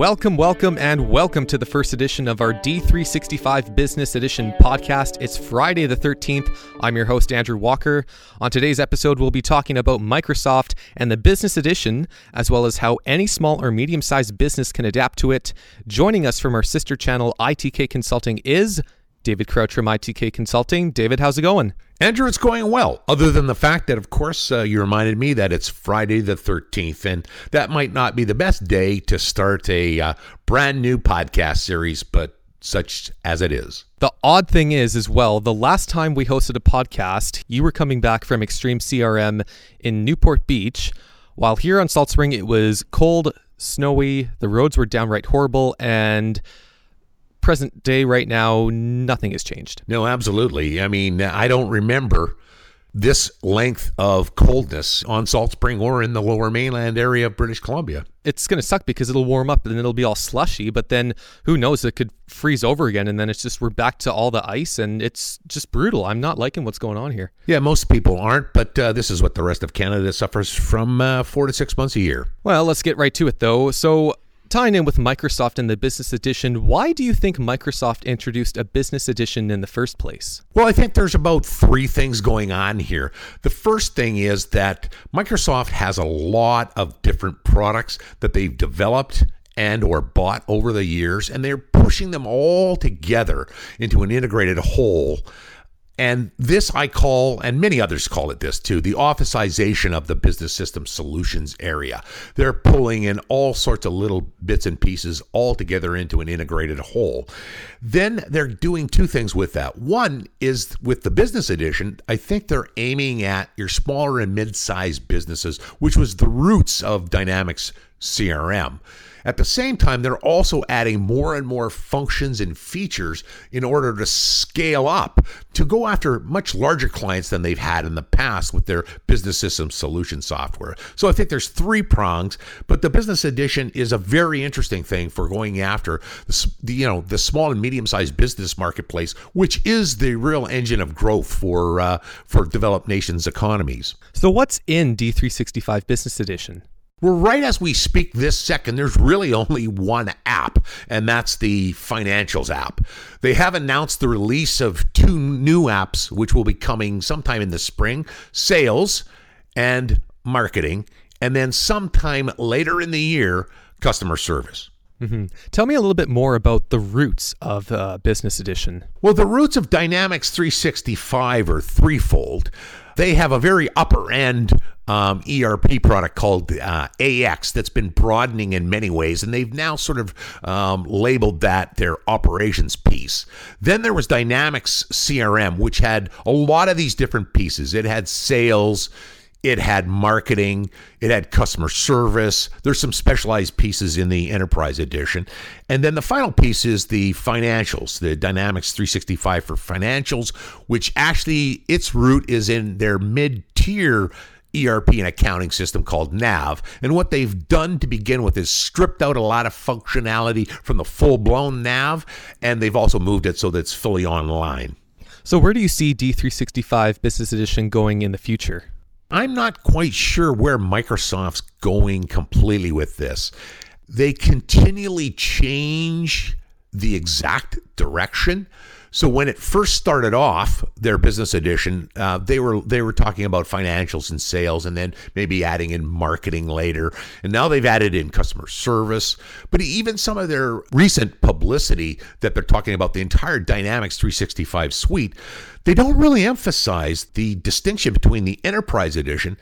Welcome, welcome, and welcome to the first edition of our D365 Business Edition podcast. It's Friday the 13th. I'm your host, Andrew Walker. On today's episode, we'll be talking about Microsoft and the Business Edition, as well as how any small or medium sized business can adapt to it. Joining us from our sister channel, ITK Consulting, is David Crouch from ITK Consulting. David, how's it going? Andrew, it's going well, other than the fact that, of course, uh, you reminded me that it's Friday the 13th, and that might not be the best day to start a uh, brand new podcast series, but such as it is. The odd thing is, as well, the last time we hosted a podcast, you were coming back from Extreme CRM in Newport Beach, while here on Salt Spring it was cold, snowy, the roads were downright horrible, and present day right now, nothing has changed. No, absolutely. I mean, I don't remember this length of coldness on Salt Spring or in the lower mainland area of British Columbia. It's going to suck because it'll warm up and then it'll be all slushy, but then who knows? It could freeze over again and then it's just we're back to all the ice and it's just brutal. I'm not liking what's going on here. Yeah, most people aren't, but uh, this is what the rest of Canada suffers from uh, four to six months a year. Well, let's get right to it though. So, Tying in with Microsoft and the Business Edition, why do you think Microsoft introduced a Business Edition in the first place? Well, I think there's about three things going on here. The first thing is that Microsoft has a lot of different products that they've developed and or bought over the years and they're pushing them all together into an integrated whole and this I call, and many others call it this too, the officization of the business system solutions area. They're pulling in all sorts of little bits and pieces all together into an integrated whole. Then they're doing two things with that. One is with the business edition, I think they're aiming at your smaller and mid sized businesses, which was the roots of Dynamics CRM. At the same time, they're also adding more and more functions and features in order to scale up to go after much larger clients than they've had in the past with their business system solution software. So I think there's three prongs, but the business edition is a very interesting thing for going after the, you know the small and medium sized business marketplace, which is the real engine of growth for uh, for developed nations' economies. So what's in D365 Business Edition? Well, right as we speak this second, there's really only one app, and that's the Financials app. They have announced the release of two new apps, which will be coming sometime in the spring sales and marketing, and then sometime later in the year, customer service. Mm-hmm. Tell me a little bit more about the roots of uh, Business Edition. Well, the roots of Dynamics 365 are threefold. They have a very upper end um, ERP product called uh, AX that's been broadening in many ways, and they've now sort of um, labeled that their operations piece. Then there was Dynamics CRM, which had a lot of these different pieces. It had sales, it had marketing, it had customer service. There's some specialized pieces in the enterprise edition. And then the final piece is the financials, the Dynamics 365 for financials, which actually its root is in their mid-tier ERP and accounting system called NAV. And what they've done to begin with is stripped out a lot of functionality from the full blown NAV, and they've also moved it so that it's fully online. So, where do you see D365 Business Edition going in the future? I'm not quite sure where Microsoft's going completely with this. They continually change the exact direction. So when it first started off, their business edition, uh, they were they were talking about financials and sales, and then maybe adding in marketing later. And now they've added in customer service. But even some of their recent publicity that they're talking about the entire Dynamics 365 suite, they don't really emphasize the distinction between the enterprise edition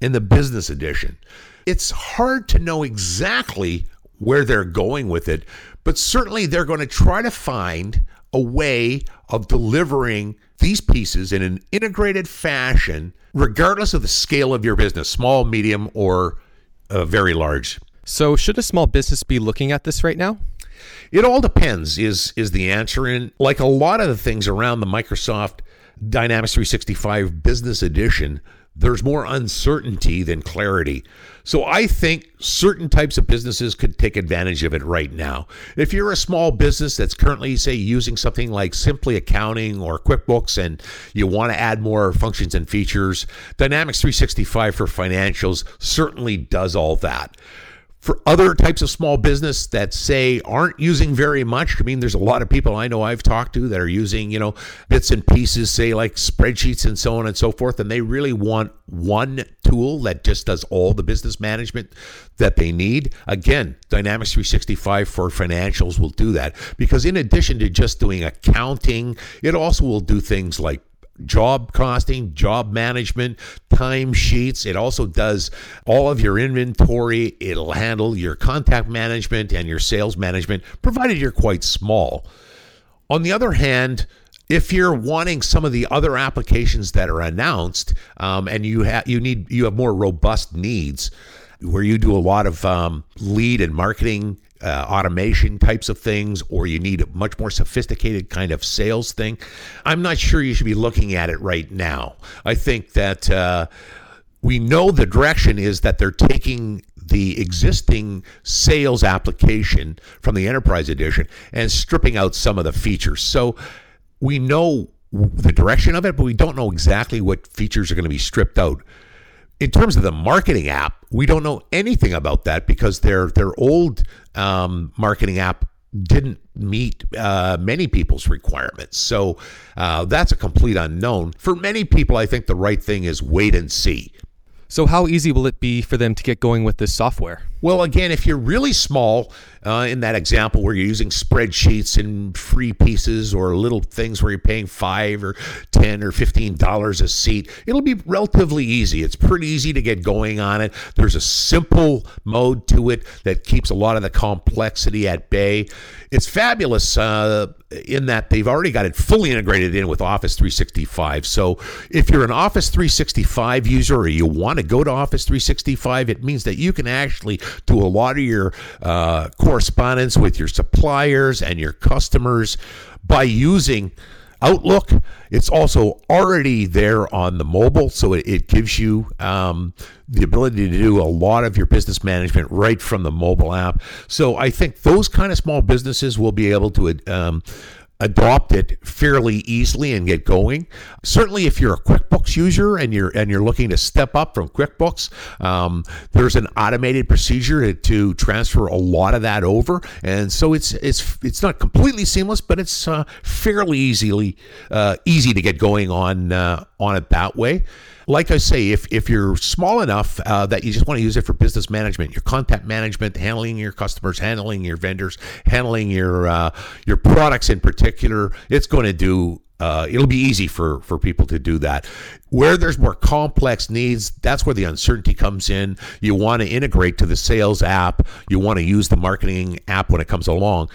and the business edition. It's hard to know exactly where they're going with it, but certainly they're going to try to find a way of delivering these pieces in an integrated fashion, regardless of the scale of your business, small, medium, or uh, very large. So, should a small business be looking at this right now? It all depends. Is is the answer? And like a lot of the things around the Microsoft Dynamics 365 Business Edition, there's more uncertainty than clarity. So I think certain types of businesses could take advantage of it right now. If you're a small business that's currently, say, using something like Simply Accounting or QuickBooks and you want to add more functions and features, Dynamics 365 for financials certainly does all that. For other types of small business that say aren't using very much, I mean, there's a lot of people I know I've talked to that are using, you know, bits and pieces, say like spreadsheets and so on and so forth, and they really want one tool that just does all the business management that they need. Again, Dynamics 365 for financials will do that because in addition to just doing accounting, it also will do things like job costing, job management, time sheets. It also does all of your inventory. It'll handle your contact management and your sales management, provided you're quite small. On the other hand, if you're wanting some of the other applications that are announced, um, and you have you need you have more robust needs, where you do a lot of um, lead and marketing uh, automation types of things, or you need a much more sophisticated kind of sales thing, I'm not sure you should be looking at it right now. I think that uh, we know the direction is that they're taking the existing sales application from the enterprise edition and stripping out some of the features. So we know the direction of it, but we don't know exactly what features are going to be stripped out in terms of the marketing app, we don't know anything about that because their their old um, marketing app didn't meet uh, many people's requirements. So uh, that's a complete unknown. For many people, I think the right thing is wait and see. So, how easy will it be for them to get going with this software? Well, again, if you're really small, uh, in that example where you're using spreadsheets and free pieces or little things where you're paying five or ten or fifteen dollars a seat, it'll be relatively easy. It's pretty easy to get going on it. There's a simple mode to it that keeps a lot of the complexity at bay. It's fabulous uh, in that they've already got it fully integrated in with Office 365. So if you're an Office 365 user or you want to go to Office 365, it means that you can actually do a lot of your uh, correspondence with your suppliers and your customers by using Outlook. It's also already there on the mobile, so it, it gives you um, the ability to do a lot of your business management right from the mobile app. So I think those kind of small businesses will be able to um, adopt it fairly easily and get going. Certainly, if you're a QuickBooks user and you're and you're looking to step up from QuickBooks, um, there's an automated procedure to, transfer a lot of that over, and so it's it's it's not completely seamless, but it's uh, fairly easily uh, easy to get going on uh, on it that way like I say, if, if you're small enough uh, that you just want to use it for business management, your contact management, handling your customers, handling your vendors, handling your uh, your products in particular, it's going to do. Uh, it'll be easy for for people to do that. Where there's more complex needs, that's where the uncertainty comes in. You want to integrate to the sales app. You want to use the marketing app when it comes along.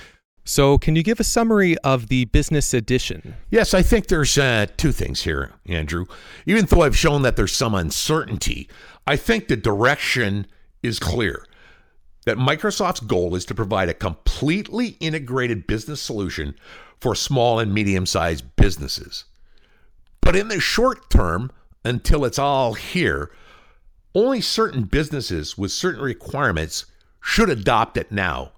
So, can you give a summary of the business edition? Yes, I think there's uh, two things here, Andrew. Even though I've shown that there's some uncertainty, I think the direction is clear. That Microsoft's goal is to provide a completely integrated business solution for small and medium sized businesses. But in the short term, until it's all here, only certain businesses with certain requirements should adopt it now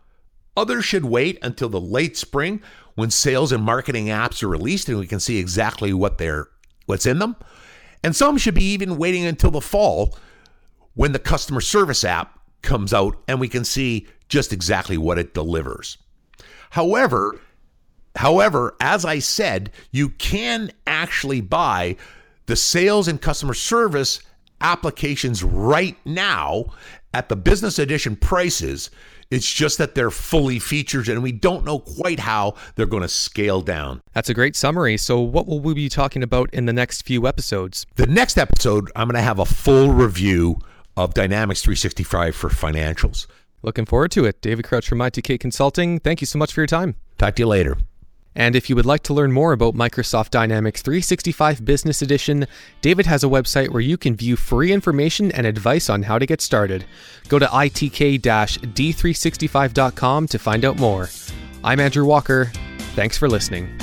Others should wait until the late spring when sales and marketing apps are released and we can see exactly what they're what's in them. And some should be even waiting until the fall when the customer service app comes out and we can see just exactly what it delivers. However, however, as I said, you can actually buy the sales and customer service applications right now at the business edition prices it's just that they're fully featured and we don't know quite how they're going to scale down. That's a great summary. So, what will we be talking about in the next few episodes? The next episode, I'm going to have a full review of Dynamics 365 for financials. Looking forward to it. David Crouch from ITK Consulting. Thank you so much for your time. Talk to you later. And if you would like to learn more about Microsoft Dynamics 365 Business Edition, David has a website where you can view free information and advice on how to get started. Go to itk d365.com to find out more. I'm Andrew Walker. Thanks for listening.